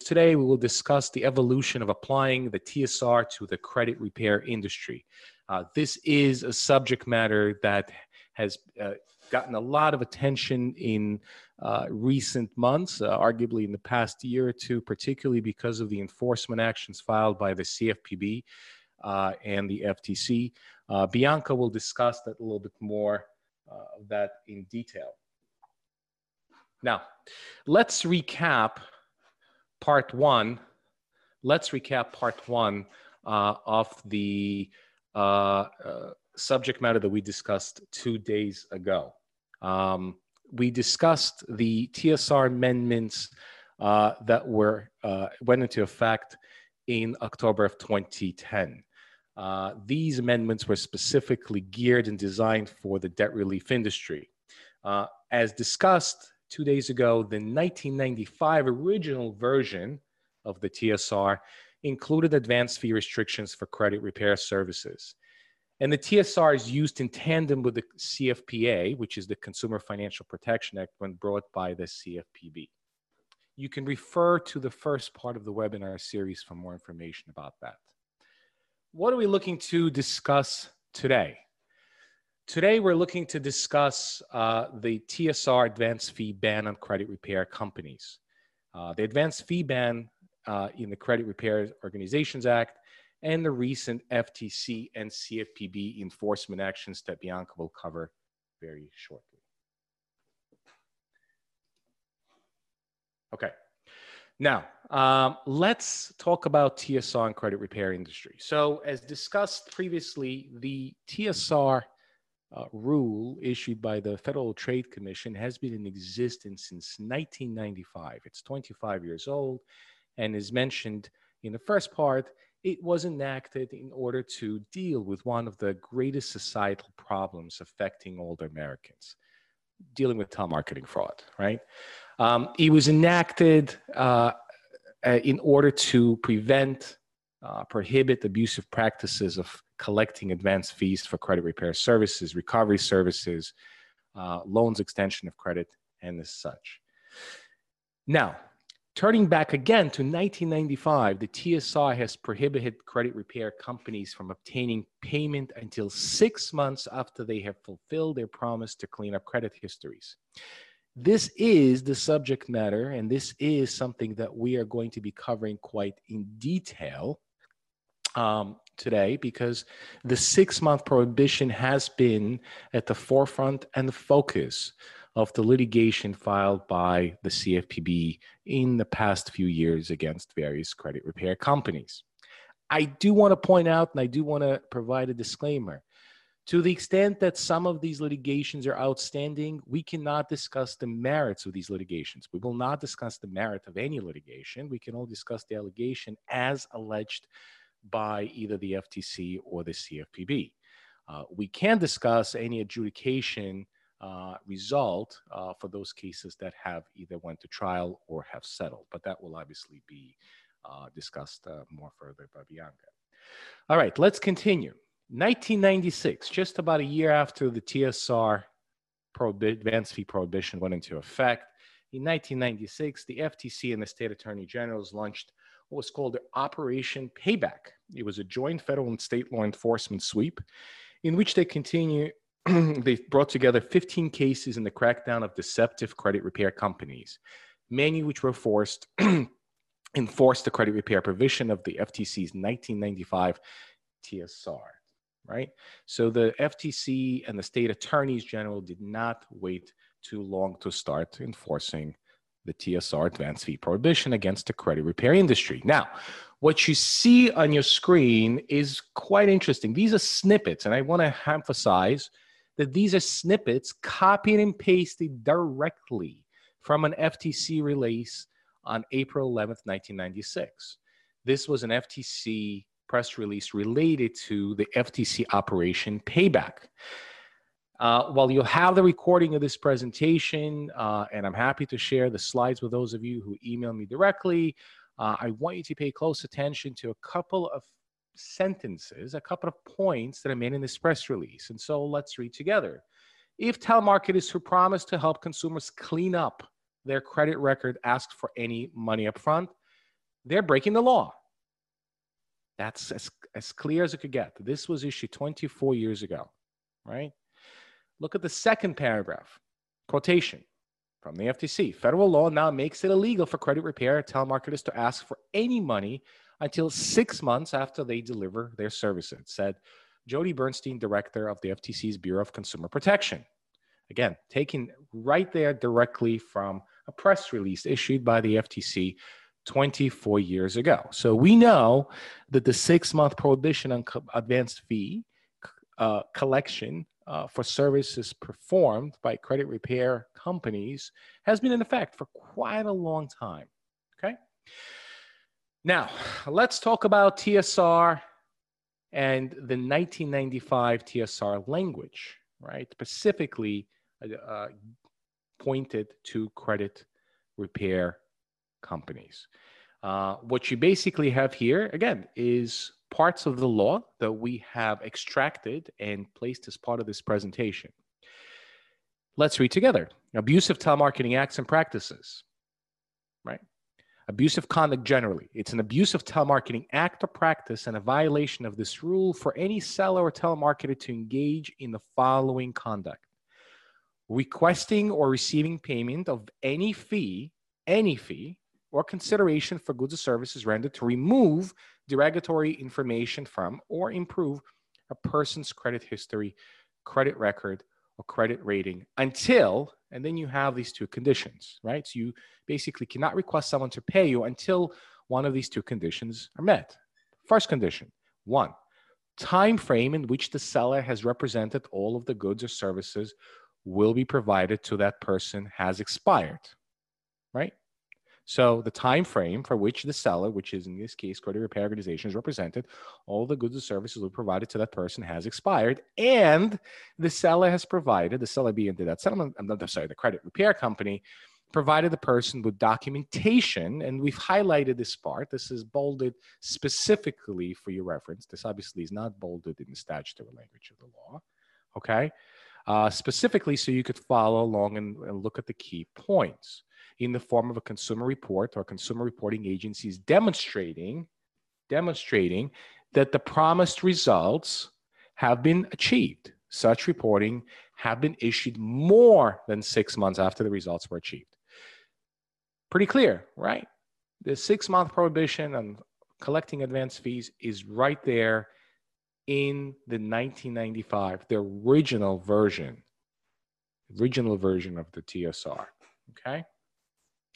Today, we will discuss the evolution of applying the TSR to the credit repair industry. Uh, this is a subject matter that has uh, gotten a lot of attention in uh, recent months, uh, arguably in the past year or two, particularly because of the enforcement actions filed by the CFPB uh, and the FTC. Uh, Bianca will discuss that a little bit more of that in detail. Now, let's recap part one. Let's recap part one uh, of the uh, uh, subject matter that we discussed two days ago. Um, we discussed the TSR amendments uh, that were uh, went into effect in October of 2010. Uh, these amendments were specifically geared and designed for the debt relief industry. as discussed, two days ago, the 1995 original version of the TSR included advance fee restrictions for credit repair services. And the TSR is used in tandem with the CFPA, which is the Consumer Financial Protection Act, when brought by the CFPB. You can refer to the first part of the webinar series for more information about that. What are we looking to discuss today? Today, we're looking to discuss uh, the TSR advance fee ban on credit repair companies. Uh, the advance fee ban uh, in the Credit Repair Organizations Act and the recent FTC and CFPB enforcement actions that Bianca will cover very shortly. Okay. Now, um, let's talk about TSR and credit repair industry. So, as discussed previously, the TSR uh, rule issued by the Federal Trade Commission has been in existence since 1995. It's 25 years old and is mentioned in the first part. It was enacted in order to deal with one of the greatest societal problems affecting older Americans, dealing with telemarketing fraud, right? Um, it was enacted uh, uh in order to prevent, uh, prohibit abusive practices of collecting advance fees for credit repair services, recovery services, uh, loans extension of credit, and as such. Now, turning back again to 1995, the TSR has prohibited credit repair companies from obtaining payment until six months after they have fulfilled their promise to clean up credit histories. This is the subject matter, and this is something that we are going to be covering quite in detail um, today because the six month prohibition has been at the forefront and the focus of the litigation filed by the CFPB in the past few years against various credit repair companies. I do want to point out and I do want to provide a disclaimer. To the extent that some of these litigations are outstanding, we cannot discuss the merits of these litigations. We will not discuss the merit of any litigation. We can only discuss the allegation as alleged by either the FTC or the CFPB. Uh, we can discuss any adjudication uh, result uh, for those cases that have either went to trial or have settled, but that will obviously be uh, discussed uh, more further by Bianca. All right, let's continue. 1996, just about a year after the TSR prohibi- advance fee prohibition went into effect, in 1996, the FTC and the state attorney generals launched was called Operation Payback. It was a joint federal and state law enforcement sweep in which they continue. they brought together 15 cases in the crackdown of deceptive credit repair companies, many which were forced enforced the credit repair provision of the FTC's 1995 TSR. Right. So the FTC and the state attorneys general did not wait too long to start enforcing the TSR advance fee prohibition against the credit repair industry. Now, what you see on your screen is quite interesting. These are snippets, and I want to emphasize that these are snippets copied and pasted directly from an FTC release on April 11th, 1996. This was an FTC press release related to the FTC Operation Payback. Uh, while you'll have the recording of this presentation, uh, and I'm happy to share the slides with those of you who email me directly, uh, I want you to pay close attention to a couple of sentences, a couple of points that I made in this press release. And so let's read together. If telemarketers who promise to help consumers clean up their credit record ask for any money upfront, they're breaking the law. That's as, as clear as it could get. This was issued 24 years ago, right? Look at the second paragraph quotation from the FTC. Federal law now makes it illegal for credit repair telemarketers to ask for any money until six months after they deliver their services, said Jodie Bernstein, director of the FTC's Bureau of Consumer Protection. Again, taken right there directly from a press release issued by the FTC 24 years ago. So we know that the six month prohibition on co- advanced fee uh, collection uh, for services performed by credit repair companies has been in effect for quite a long time. Okay. Now, let's talk about TSR and the 1995 TSR language, right? Specifically uh, pointed to credit repair companies. Uh, what you basically have here, again, is parts of the law that we have extracted and placed as part of this presentation. Let's read together. Abusive telemarketing acts and practices, right? Abusive conduct generally. It's an abusive telemarketing act or practice and a violation of this rule for any seller or telemarketer to engage in the following conduct requesting or receiving payment of any fee, any fee, or consideration for goods or services rendered to remove derogatory information from or improve a person's credit history, credit record, or credit rating until, and then you have these two conditions, right? So you basically cannot request someone to pay you until one of these two conditions are met. First condition, one, time frame in which the seller has represented all of the goods or services will be provided to that person has expired, right? So the time frame for which the seller, which is in this case credit repair organization, is represented, all the goods and services were provided to that person has expired, and the seller has provided the seller being that settlement. I'm not sorry, the credit repair company provided the person with documentation, and we've highlighted this part. This is bolded specifically for your reference. This obviously is not bolded in the statutory language of the law. Okay, uh, specifically so you could follow along and, and look at the key points in the form of a consumer report or consumer reporting agencies demonstrating demonstrating that the promised results have been achieved. Such reporting have been issued more than six months after the results were achieved. Pretty clear, right? The six month prohibition on collecting advance fees is right there in the 1995, the original version, original version of the TSR. Okay,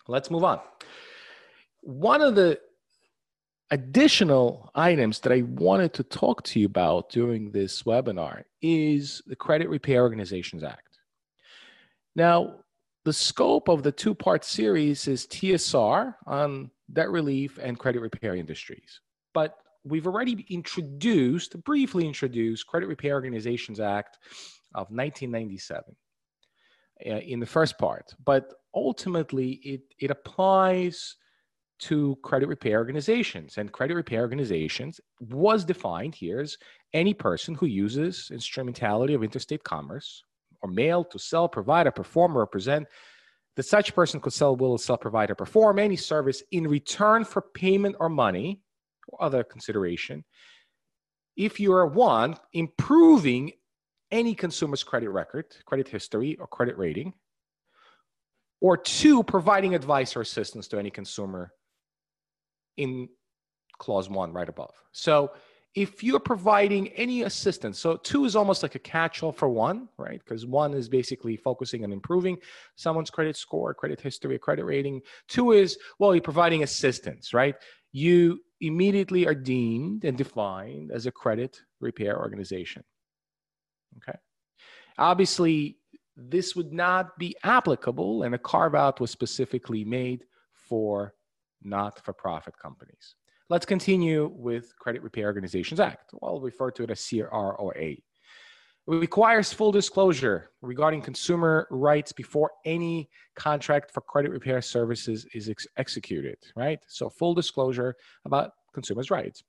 let's move on. One of the additional items that I wanted to talk to you about during this webinar is the Credit Repair Organizations Act. Now, the scope of the two part series is TSR on debt relief and credit repair industries. But we've already introduced, briefly introduced, Credit Repair Organizations Act of 1997 uh, in the first part, but ultimately it, it applies to credit repair organizations. And credit repair organizations was defined here as any person who uses instrumentality of interstate commerce or mail to sell, provide, or perform, or represent that such person could sell, will, sell, provide, or perform any service in return for payment or money or other consideration. If you are one, improving any consumer's credit record, credit history, or credit rating, or two, providing advice or assistance to any consumer in clause one right above. So if you're providing any assistance, so two is almost like a catch-all for one, right? Because one is basically focusing on improving someone's credit score, credit history, credit rating. Two is, well, you're providing assistance, right? You immediately are deemed and defined as a credit repair organization. Okay. Obviously, this would not be applicable, and a carve out was specifically made for not for profit companies. Let's continue with Credit Repair Organizations Act. I'll refer to it as CRROA. It requires full disclosure regarding consumer rights before any contract for credit repair services is ex- executed, right? So, full disclosure about consumers' rights.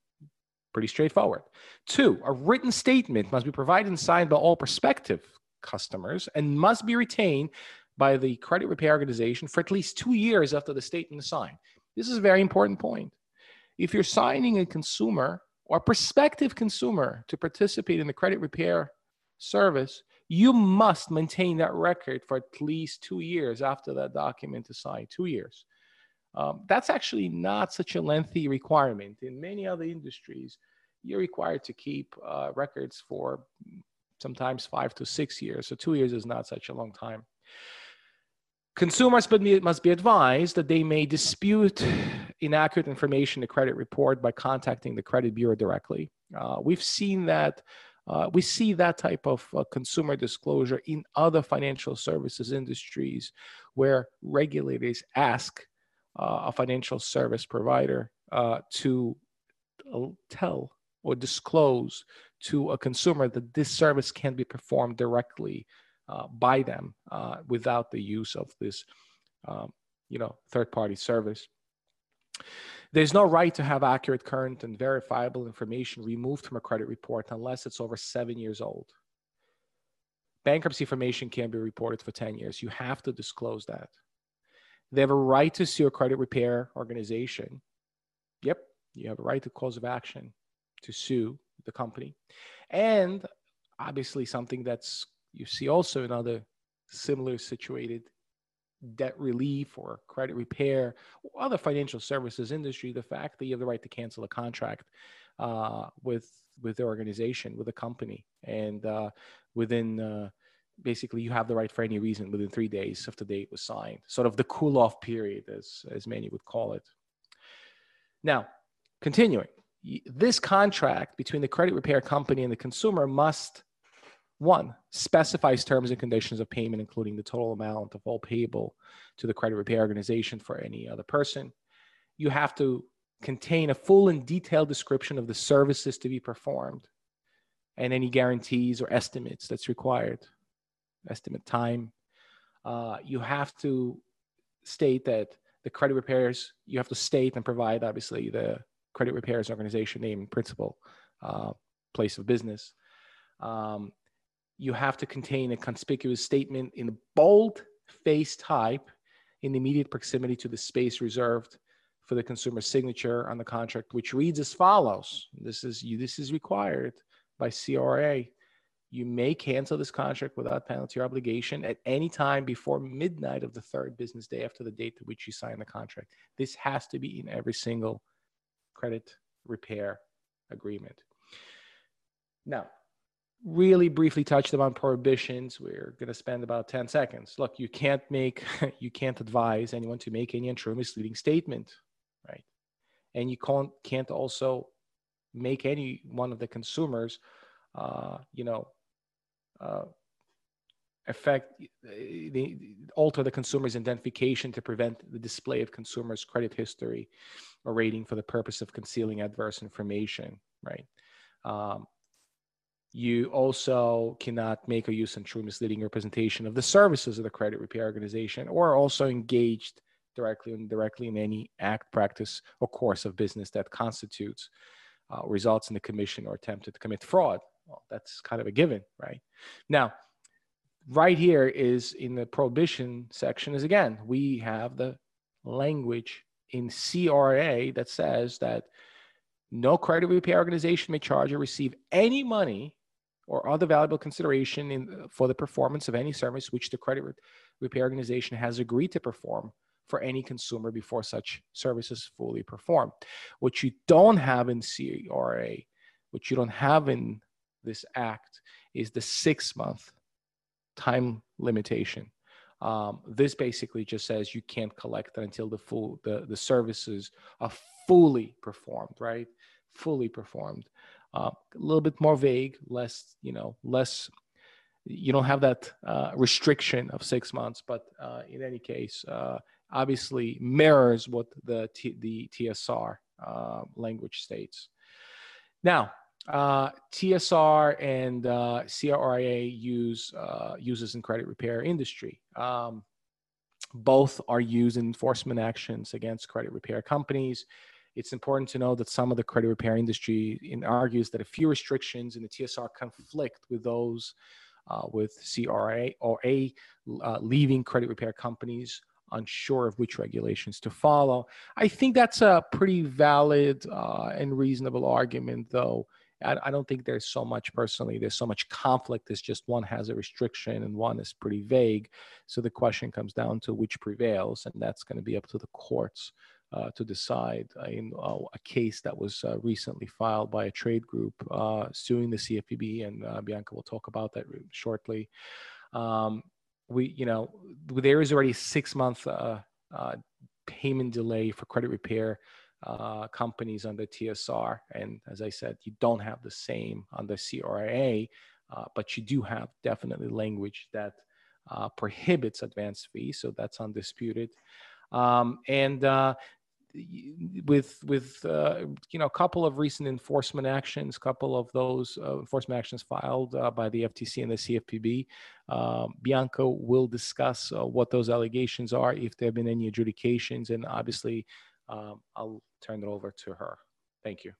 Pretty straightforward. Two, a written statement must be provided and signed by all prospective customers and must be retained by the credit repair organization for at least two years after the statement is signed. This is a very important point. if you're signing a consumer or prospective consumer to participate in the credit repair service, you must maintain that record for at least two years after that document is signed. Two years. Um, that's actually not such a lengthy requirement. In many other industries, you're required to keep uh, records for sometimes five to six years. So two years is not such a long time. Consumers must be advised that they may dispute inaccurate information in the credit report by contacting the credit bureau directly. Uh, we've seen that. Uh, we see that type of uh, consumer disclosure in other financial services industries where regulators ask uh, a financial service provider uh, to uh, tell or disclose to a consumer that this service can be performed directly uh, by them uh, without the use of this, um, you know, third-party service. There's no right to have accurate, current, and verifiable information removed from a credit report unless it's over seven years old. Bankruptcy information can be reported for 10 years. You have to disclose that. They have a right to sue a credit repair organization. Yep, you have a right to cause of action to sue the company. And obviously, something that's you see also in other similar situated debt relief or credit repair or other financial services industry the fact that you have the right to cancel a contract uh, with with the organization with a company. And uh, within uh, basically you have the right for any reason within three days of the date was signed. Sort of the cool off period as as many would call it. Now continuing this contract between the credit repair company and the consumer must one specifies terms and conditions of payment, including the total amount of all payable to the credit repair organization for any other person. You have to contain a full and detailed description of the services to be performed and any guarantees or estimates that's required, estimate time. Uh, you have to state that the credit repairs, you have to state and provide, obviously, the credit repairs organization name principal, uh, place of business. Um, you have to contain a conspicuous statement in bold face type in immediate proximity to the space reserved for the consumer signature on the contract, which reads as follows. This is you, this is required by CRA. You may cancel this contract without penalty or obligation at any time before midnight of the third business day after the date to which you sign the contract. This has to be in every single credit repair agreement. Now, really briefly touched upon prohibitions. We're going to spend about 10 seconds. Look, you can't make, you can't advise anyone to make any untrue misleading statement, right? And you can't, can't also make any one of the consumers, uh, you know, uh, affect the alter the consumer's identification to prevent the display of consumers credit history or rating for the purpose of concealing adverse information right um, you also cannot make a use and true misleading representation of the services of the credit repair organization or also engaged directly and indirectly in any act, practice, or course of business that constitutes uh, results in the commission or attempted to commit fraud. Well, that's kind of a given, right? Now, right here is in the prohibition section is again, we have the language in CRA that says that no credit repair organization may charge or receive any money or other valuable consideration in, for the performance of any service which the credit repair organization has agreed to perform for any consumer before such service is fully performed. What you don't have in CRA, what you don't have in this act, is the six month time limitation. Um, this basically just says you can't collect until the full the, the services are fully performed, right? Fully performed uh, a little bit more vague, less, you know, less, you don't have that uh, restriction of six months, but uh, in any case, uh, obviously mirrors what the, T- the TSR uh, language states. Now, uh, TSR and CRA use uses in credit repair industry. Um, both are used in enforcement actions against credit repair companies it's important to know that some of the credit repair industry in, argues that a few restrictions in the TSR conflict with those uh, with CRA or A uh, leaving credit repair companies unsure of which regulations to follow. I think that's a pretty valid uh, and reasonable argument, though. I, I, don't think there's so much personally, there's so much conflict. It's just one has a restriction and one is pretty vague. So the question comes down to which prevails, and that's going to be up to the courts. Uh, to decide in uh, a case that was uh, recently filed by a trade group uh, suing the CFPB, and uh, Bianca will talk about that shortly. Um, we, you know, there is already six month uh, payment delay for credit repair companies under TSR, and as I said, you don't have the same under CRA, but you do have definitely language that prohibits advance fees, so that's undisputed. Um, and uh, with with uh, you know a couple of recent enforcement actions, couple of those uh, enforcement actions filed uh, by the FTC and the CFPB. Um, Bianca will discuss uh, what those allegations are, if there have been any adjudications, and obviously um, I'll turn it over to her. Thank you.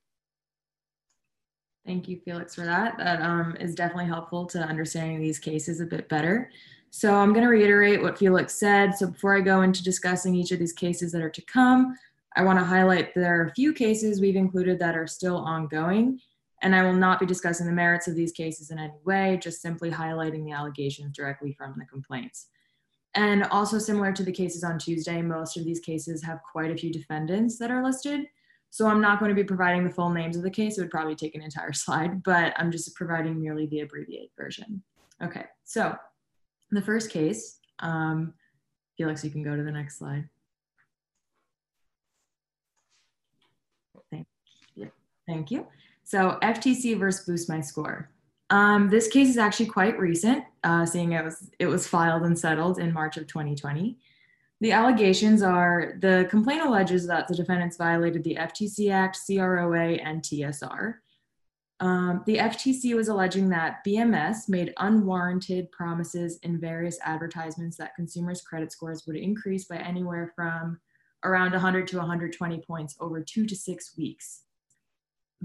Thank you, Felix, for that. That um, is definitely helpful to understanding these cases a bit better. So I'm going to reiterate what Felix said. So before I go into discussing each of these cases that are to come, I want to highlight there are a few cases we've included that are still ongoing, and I will not be discussing the merits of these cases in any way, just simply highlighting the allegations directly from the complaints. And also similar to the cases on Tuesday, most of these cases have quite a few defendants that are listed. So I'm not going to be providing the full names of the case. It would probably take an entire slide, but I'm just providing merely the abbreviated version. Okay, so the first case, um, Felix, you can go to the next slide. Thank you. So FTC versus Boost My Score. Um, this case is actually quite recent, uh, seeing it was it was filed and settled in March of 2020. The allegations are the complaint alleges that the defendants violated the FTC Act, CROA, and TSR. Um, the FTC was alleging that BMS made unwarranted promises in various advertisements that consumers' credit scores would increase by anywhere from around 100 to 120 points over two to six weeks.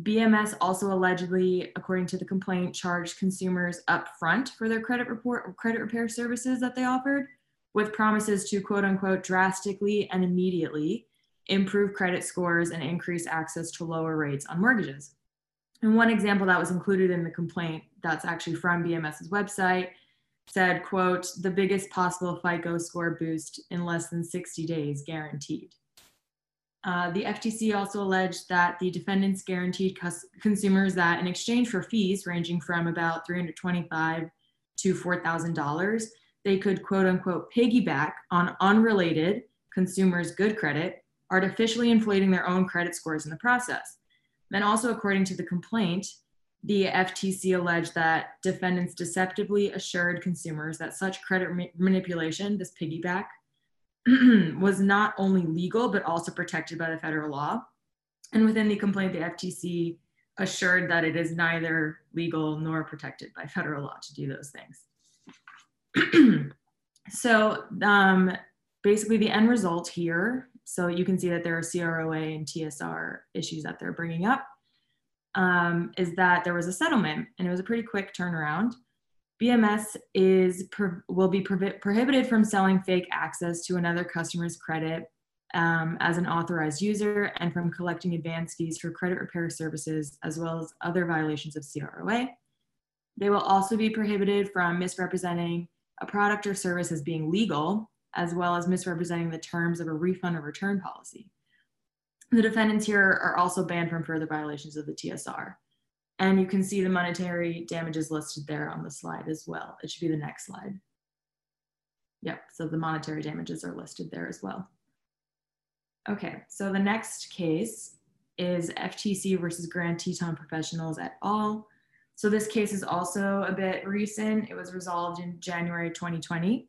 BMS also allegedly, according to the complaint, charged consumers upfront for their credit report or credit repair services that they offered, with promises to quote unquote drastically and immediately improve credit scores and increase access to lower rates on mortgages. And one example that was included in the complaint that's actually from BMS's website said, quote, the biggest possible FICO score boost in less than 60 days guaranteed. Uh, the FTC also alleged that the defendants guaranteed consumers that in exchange for fees ranging from about 325 to $4,000, they could quote unquote piggyback on unrelated consumers' good credit, artificially inflating their own credit scores in the process. Then, also according to the complaint, the FTC alleged that defendants deceptively assured consumers that such credit ma- manipulation, this piggyback, was not only legal, but also protected by the federal law. And within the complaint, the FTC assured that it is neither legal nor protected by federal law to do those things. so um, basically the end result here, so you can see that there are CROA and TSR issues that they're bringing up, um, is that there was a settlement and it was a pretty quick turnaround. BMS is will be prohibited from selling fake access to another customer's credit um, as an authorized user and from collecting advance fees for credit repair services as well as other violations of CROA. They will also be prohibited from misrepresenting a product or service as being legal, as well as misrepresenting the terms of a refund or return policy. The defendants here are also banned from further violations of the TSR. And you can see the monetary damages listed there on the slide as well. It should be the next slide. Yep, so the monetary damages are listed there as well. Okay, so the next case is FTC versus Grand Teton Professionals et al. So this case is also a bit recent. It was resolved in January 2020.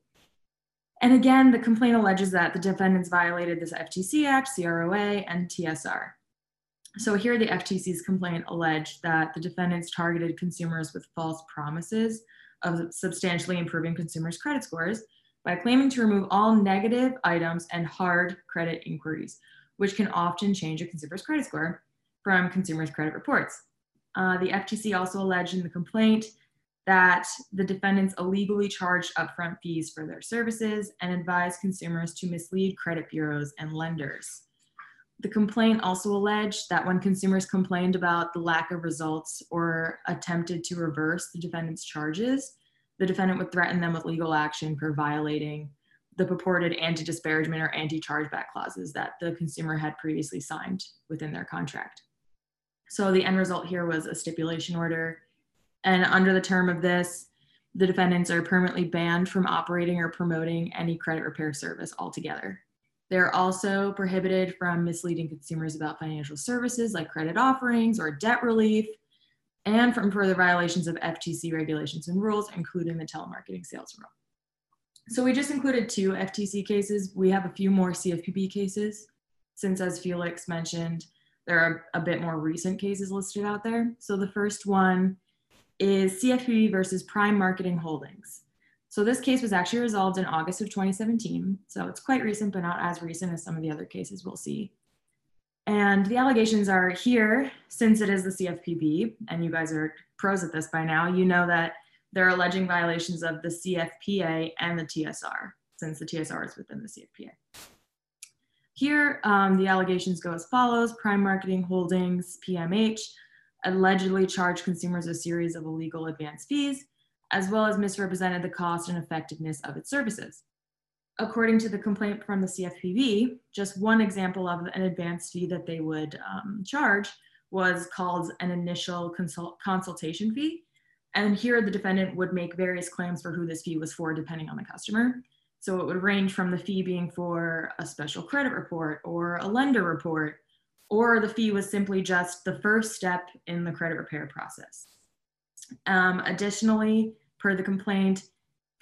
And again, the complaint alleges that the defendants violated this FTC Act, CROA, and TSR. So here the FTC's complaint alleged that the defendants targeted consumers with false promises of substantially improving consumers' credit scores by claiming to remove all negative items and hard credit inquiries, which can often change a consumer's credit score from consumers' credit reports. Uh, the FTC also alleged in the complaint that the defendants illegally charged upfront fees for their services and advised consumers to mislead credit bureaus and lenders. The complaint also alleged that when consumers complained about the lack of results or attempted to reverse the defendant's charges, the defendant would threaten them with legal action for violating the purported anti disparagement or anti chargeback clauses that the consumer had previously signed within their contract. So the end result here was a stipulation order. And under the term of this, the defendants are permanently banned from operating or promoting any credit repair service altogether. They're also prohibited from misleading consumers about financial services like credit offerings or debt relief, and from further violations of FTC regulations and rules, including the telemarketing sales rule. So we just included two FTC cases. We have a few more CFPB cases, since as Felix mentioned, there are a bit more recent cases listed out there. So the first one is CFPB versus Prime Marketing Holdings. So this case was actually resolved in August of 2017. So it's quite recent, but not as recent as some of the other cases we'll see. And the allegations are here, since it is the CFPB, and you guys are pros at this by now, you know that they're alleging violations of the CFPA and the TSR, since the TSR is within the CFPA. Here, um, the allegations go as follows Prime Marketing Holdings, PMH, allegedly charged consumers a series of illegal advance fees, as well as misrepresented the cost and effectiveness of its services. According to the complaint from the CFPB, just one example of an advance fee that they would um, charge was called an initial consult- consultation fee. And here the defendant would make various claims for who this fee was for, depending on the customer. So it would range from the fee being for a special credit report or a lender report or the fee was simply just the first step in the credit repair process. Um, additionally, per the complaint,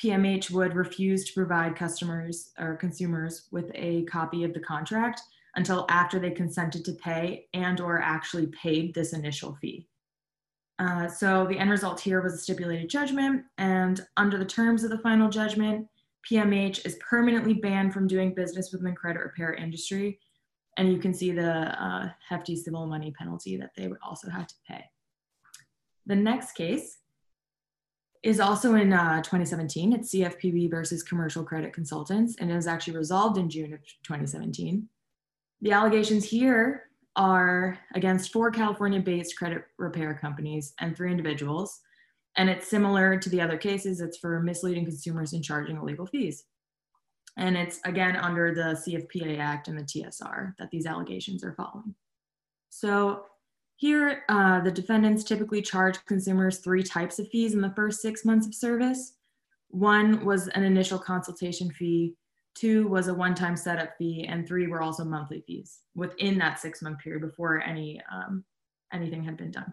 PMH would refuse to provide customers or consumers with a copy of the contract until after they consented to pay and or actually paid this initial fee. Uh, so the end result here was a stipulated judgment and under the terms of the final judgment, PMH is permanently banned from doing business within the credit repair industry and you can see the uh, hefty civil money penalty that they would also have to pay. The next case is also in uh, 2017. It's CFPB versus Commercial Credit Consultants, and it was actually resolved in June of 2017. The allegations here are against four California based credit repair companies and three individuals. And it's similar to the other cases, it's for misleading consumers and charging illegal fees. And it's again under the CFPA Act and the TSR that these allegations are following. So here, uh, the defendants typically charge consumers three types of fees in the first six months of service. One was an initial consultation fee, two was a one-time setup fee, and three were also monthly fees within that six-month period before any um, anything had been done.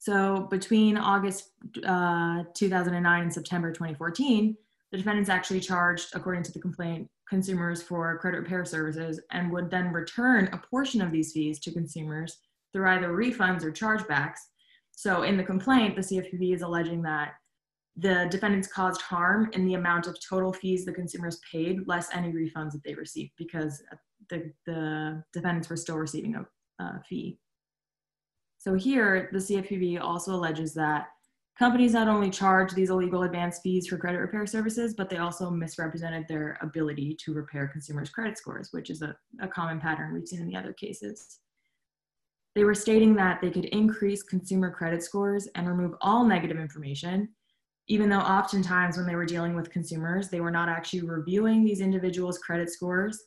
So between August uh, 2009 and September 2014, the defendants actually charged, according to the complaint, consumers for credit repair services and would then return a portion of these fees to consumers through either refunds or chargebacks. So in the complaint, the CFPB is alleging that the defendants caused harm in the amount of total fees the consumers paid, less any refunds that they received, because the, the defendants were still receiving a, a fee. So here, the CFPB also alleges that Companies not only charge these illegal advance fees for credit repair services, but they also misrepresented their ability to repair consumers' credit scores, which is a, a common pattern we've seen in the other cases. They were stating that they could increase consumer credit scores and remove all negative information, even though oftentimes when they were dealing with consumers, they were not actually reviewing these individuals' credit scores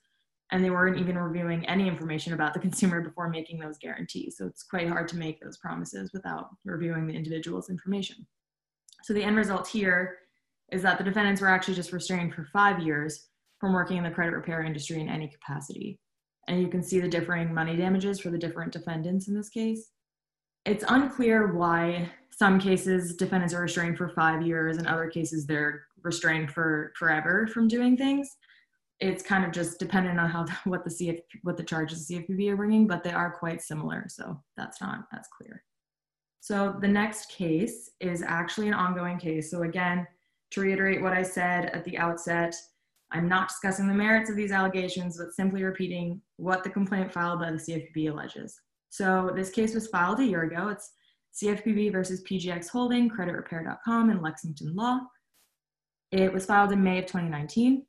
and they weren't even reviewing any information about the consumer before making those guarantees. So it's quite hard to make those promises without reviewing the individual's information. So the end result here is that the defendants were actually just restrained for five years from working in the credit repair industry in any capacity. And you can see the differing money damages for the different defendants in this case. It's unclear why some cases defendants are restrained for five years and other cases they're restrained for forever from doing things it's kind of just dependent on how what the CF what the charges the CFPB are bringing, but they are quite similar, so that's not as clear. So the next case is actually an ongoing case. So again, to reiterate what I said at the outset, I'm not discussing the merits of these allegations, but simply repeating what the complaint filed by the CFPB alleges. So this case was filed a year ago. It's CFPB versus PGX Holding, CreditRepair.com, and Lexington Law. It was filed in May of 2019.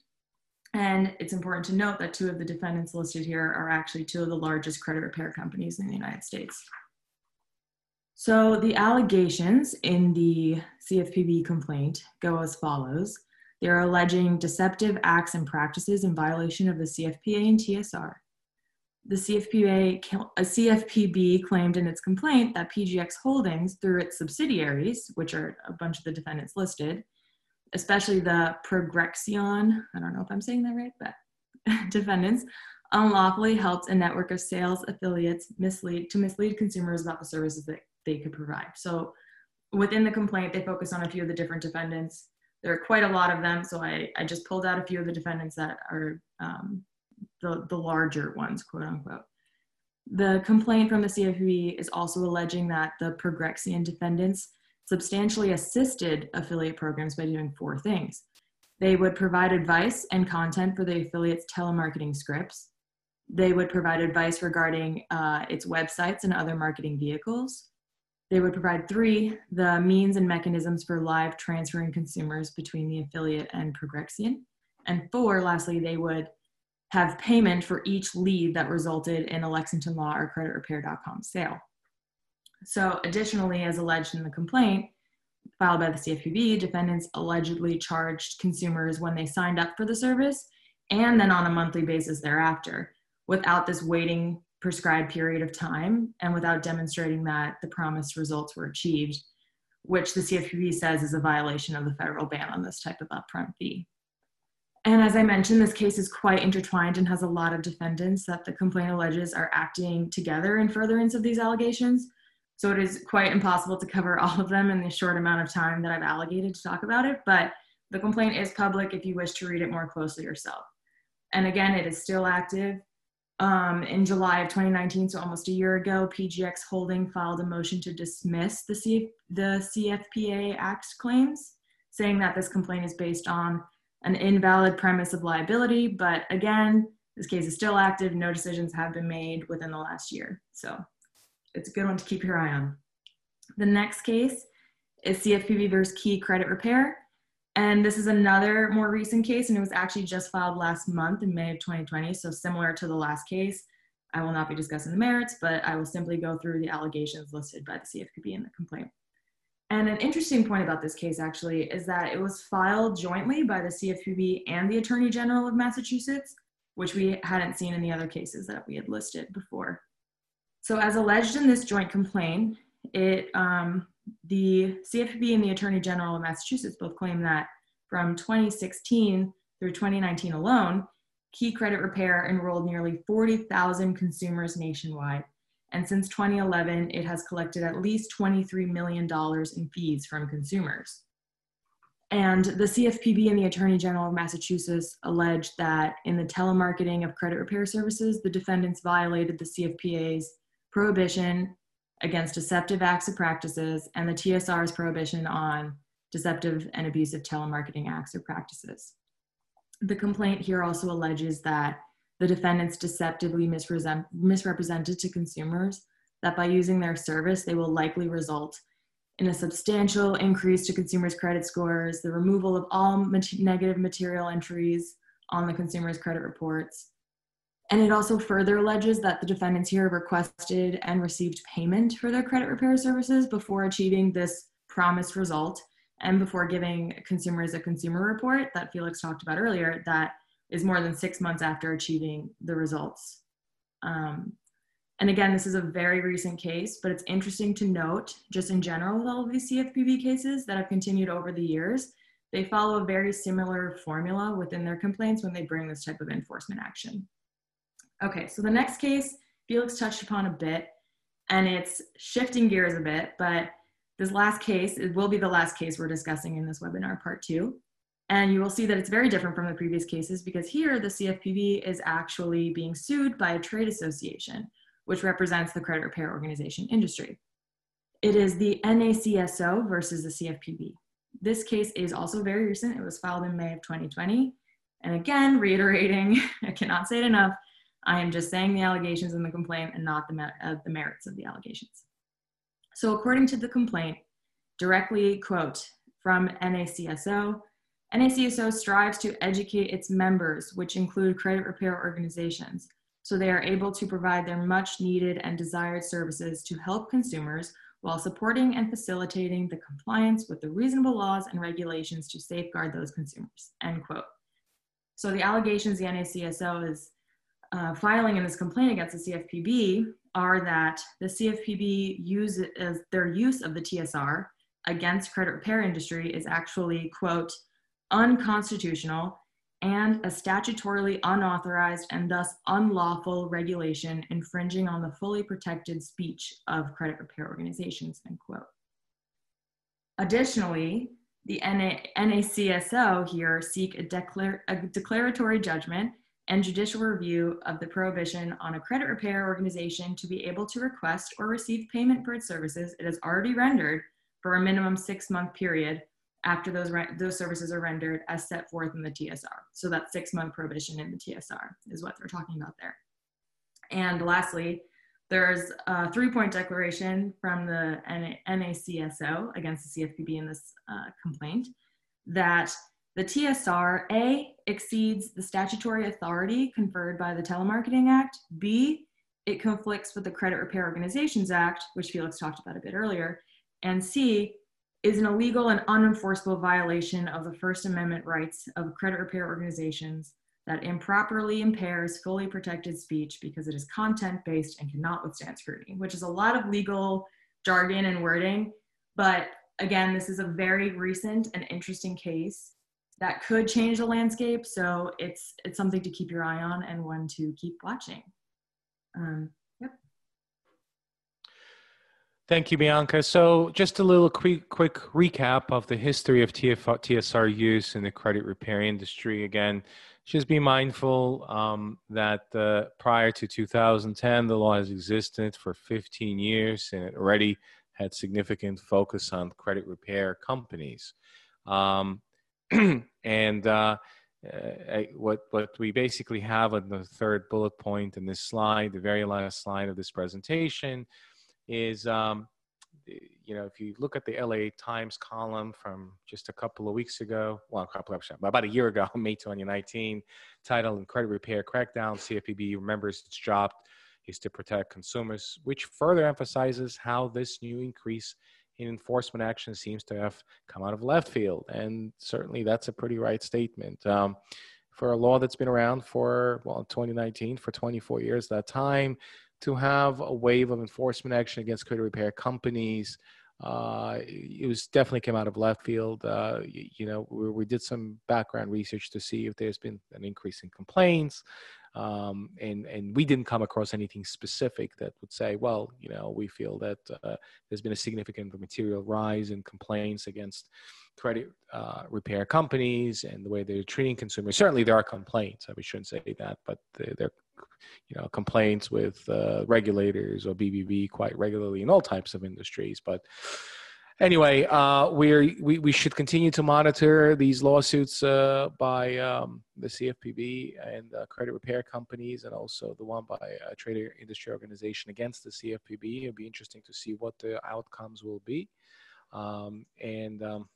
And it's important to note that two of the defendants listed here are actually two of the largest credit repair companies in the United States. So the allegations in the CFPB complaint go as follows. They're alleging deceptive acts and practices in violation of the CFPA and TSR. The CFPA, CFPB claimed in its complaint that PGX Holdings, through its subsidiaries, which are a bunch of the defendants listed, especially the Progrexion, I don't know if I'm saying that right, but defendants, unlawfully helped a network of sales affiliates mislead to mislead consumers about the services that they could provide. So within the complaint, they focus on a few of the different defendants. There are quite a lot of them, so I, I just pulled out a few of the defendants that are um, the, the larger ones, quote unquote. The complaint from the CFPB is also alleging that the Progrexion defendants substantially assisted affiliate programs by doing four things. They would provide advice and content for the affiliate's telemarketing scripts. They would provide advice regarding uh, its websites and other marketing vehicles. They would provide three, the means and mechanisms for live transferring consumers between the affiliate and Progrexion. And four, lastly, they would have payment for each lead that resulted in a Lexington Law or CreditRepair.com sale. So, additionally, as alleged in the complaint filed by the CFPB, defendants allegedly charged consumers when they signed up for the service and then on a monthly basis thereafter without this waiting prescribed period of time and without demonstrating that the promised results were achieved, which the CFPB says is a violation of the federal ban on this type of upfront fee. And as I mentioned, this case is quite intertwined and has a lot of defendants that the complaint alleges are acting together in furtherance of these allegations. So it is quite impossible to cover all of them in the short amount of time that I've allocated to talk about it, but the complaint is public if you wish to read it more closely yourself. And again, it is still active. Um, in July of 2019, so almost a year ago, PGX Holding filed a motion to dismiss the, C- the CFPA Act claims, saying that this complaint is based on an invalid premise of liability. But again, this case is still active. No decisions have been made within the last year. So it's a good one to keep your eye on. The next case is CFPB versus Key Credit Repair. And this is another more recent case, and it was actually just filed last month in May of 2020. So, similar to the last case, I will not be discussing the merits, but I will simply go through the allegations listed by the CFPB in the complaint. And an interesting point about this case actually is that it was filed jointly by the CFPB and the Attorney General of Massachusetts, which we hadn't seen in the other cases that we had listed before. So, as alleged in this joint complaint, it um, the CFPB and the Attorney General of Massachusetts both claim that from 2016 through 2019 alone, Key Credit Repair enrolled nearly 40,000 consumers nationwide. And since 2011, it has collected at least $23 million in fees from consumers. And the CFPB and the Attorney General of Massachusetts alleged that in the telemarketing of credit repair services, the defendants violated the CFPA's prohibition against deceptive acts or practices and the TSR's prohibition on deceptive and abusive telemarketing acts or practices. The complaint here also alleges that the defendants deceptively misrepresented to consumers that by using their service, they will likely result in a substantial increase to consumers' credit scores, the removal of all negative material entries on the consumer's credit reports, and it also further alleges that the defendants here requested and received payment for their credit repair services before achieving this promised result and before giving consumers a consumer report that Felix talked about earlier that is more than six months after achieving the results. Um, and again, this is a very recent case, but it's interesting to note, just in general, with all of these CFPB cases that have continued over the years, they follow a very similar formula within their complaints when they bring this type of enforcement action. Okay, so the next case Felix touched upon a bit, and it's shifting gears a bit, but this last case, it will be the last case we're discussing in this webinar, part two. And you will see that it's very different from the previous cases because here the CFPB is actually being sued by a trade association, which represents the credit repair organization industry. It is the NACSO versus the CFPB. This case is also very recent. It was filed in May of 2020. And again, reiterating, I cannot say it enough, I am just saying the allegations in the complaint and not the, uh, the merits of the allegations. So, according to the complaint, directly quote from NACSO, NACSO strives to educate its members, which include credit repair organizations, so they are able to provide their much needed and desired services to help consumers while supporting and facilitating the compliance with the reasonable laws and regulations to safeguard those consumers, end quote. So the allegations the NACSO is uh, filing in this complaint against the CFPB are that the CFPB use as their use of the TSR against credit repair industry is actually quote unconstitutional and a statutorily unauthorized and thus unlawful regulation infringing on the fully protected speech of credit repair organizations end quote. Additionally the NA, NACSO here seek a, declar- a declaratory judgment and judicial review of the prohibition on a credit repair organization to be able to request or receive payment for its services it has already rendered for a minimum six month period after those, those services are rendered as set forth in the TSR. So that six month prohibition in the TSR is what they're talking about there. And lastly, there's a three point declaration from the NACSO against the CFPB in this uh, complaint that the TSR, A, exceeds the statutory authority conferred by the Telemarketing Act, B, it conflicts with the Credit Repair Organizations Act, which Felix talked about a bit earlier, and C, is an illegal and unenforceable violation of the First Amendment rights of credit repair organizations that improperly impairs fully protected speech because it is content based and cannot withstand scrutiny, which is a lot of legal jargon and wording. But again, this is a very recent and interesting case that could change the landscape. So it's it's something to keep your eye on and one to keep watching. Um, yep. Thank you, Bianca. So just a little quick, quick recap of the history of TF, TSR use in the credit repair industry. Again, just be mindful um, that uh, prior to 2010, the law has existed for 15 years and it already had significant focus on credit repair companies. Um, and uh, uh, what what we basically have on the third bullet point in this slide, the very last slide of this presentation, is um, you know if you look at the LA Times column from just a couple of weeks ago, well, a couple of about a year ago, May 2019, titled "Credit Repair Crackdown." CFPB remembers its job is to protect consumers, which further emphasizes how this new increase enforcement action seems to have come out of left field. And certainly that's a pretty right statement. Um, for a law that's been around for, well, 2019, for 24 years, that time, to have a wave of enforcement action against credit repair companies, uh, it was definitely came out of left field. Uh, you, you, know, we, we, did some background research to see if there's been an increase in complaints um, and and we didn't come across anything specific that would say, well, you know, we feel that uh, there's been a significant material rise in complaints against credit uh, repair companies and the way they're treating consumers. Certainly, there are complaints. I shouldn't say that, but they're you know complaints with uh, regulators or BBB quite regularly in all types of industries, but anyway, uh, we we, we should continue to monitor these lawsuits uh, by um, the CFPB and uh, credit repair companies, and also the one by a trade industry organization against the CFPB. It'll be interesting to see what the outcomes will be. Um, and um,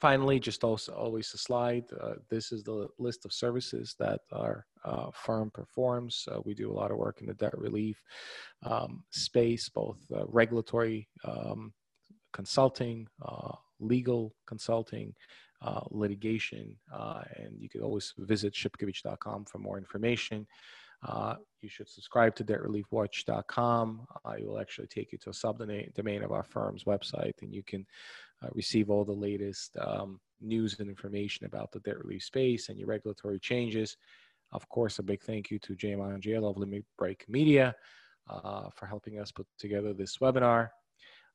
finally, just also always a slide. Uh, this is the list of services that our uh, firm performs. Uh, we do a lot of work in the debt relief um, space, both regulatory um, consulting, uh, legal consulting, uh, litigation, uh, and you can always visit shipkevich.com for more information. Uh, you should subscribe to debtreliefwatch.com. Uh, it will actually take you to a subdomain of our firm's website, and you can uh, receive all the latest um, news and information about the debt relief space and your regulatory changes. Of course, a big thank you to Jay Mangiello of Limit Break Media for helping us put together this webinar.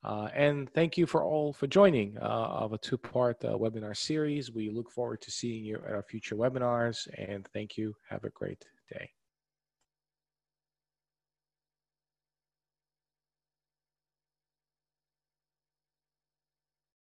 Uh, and thank you for all for joining uh, of a two-part uh, webinar series. We look forward to seeing you at our future webinars and thank you. Have a great day.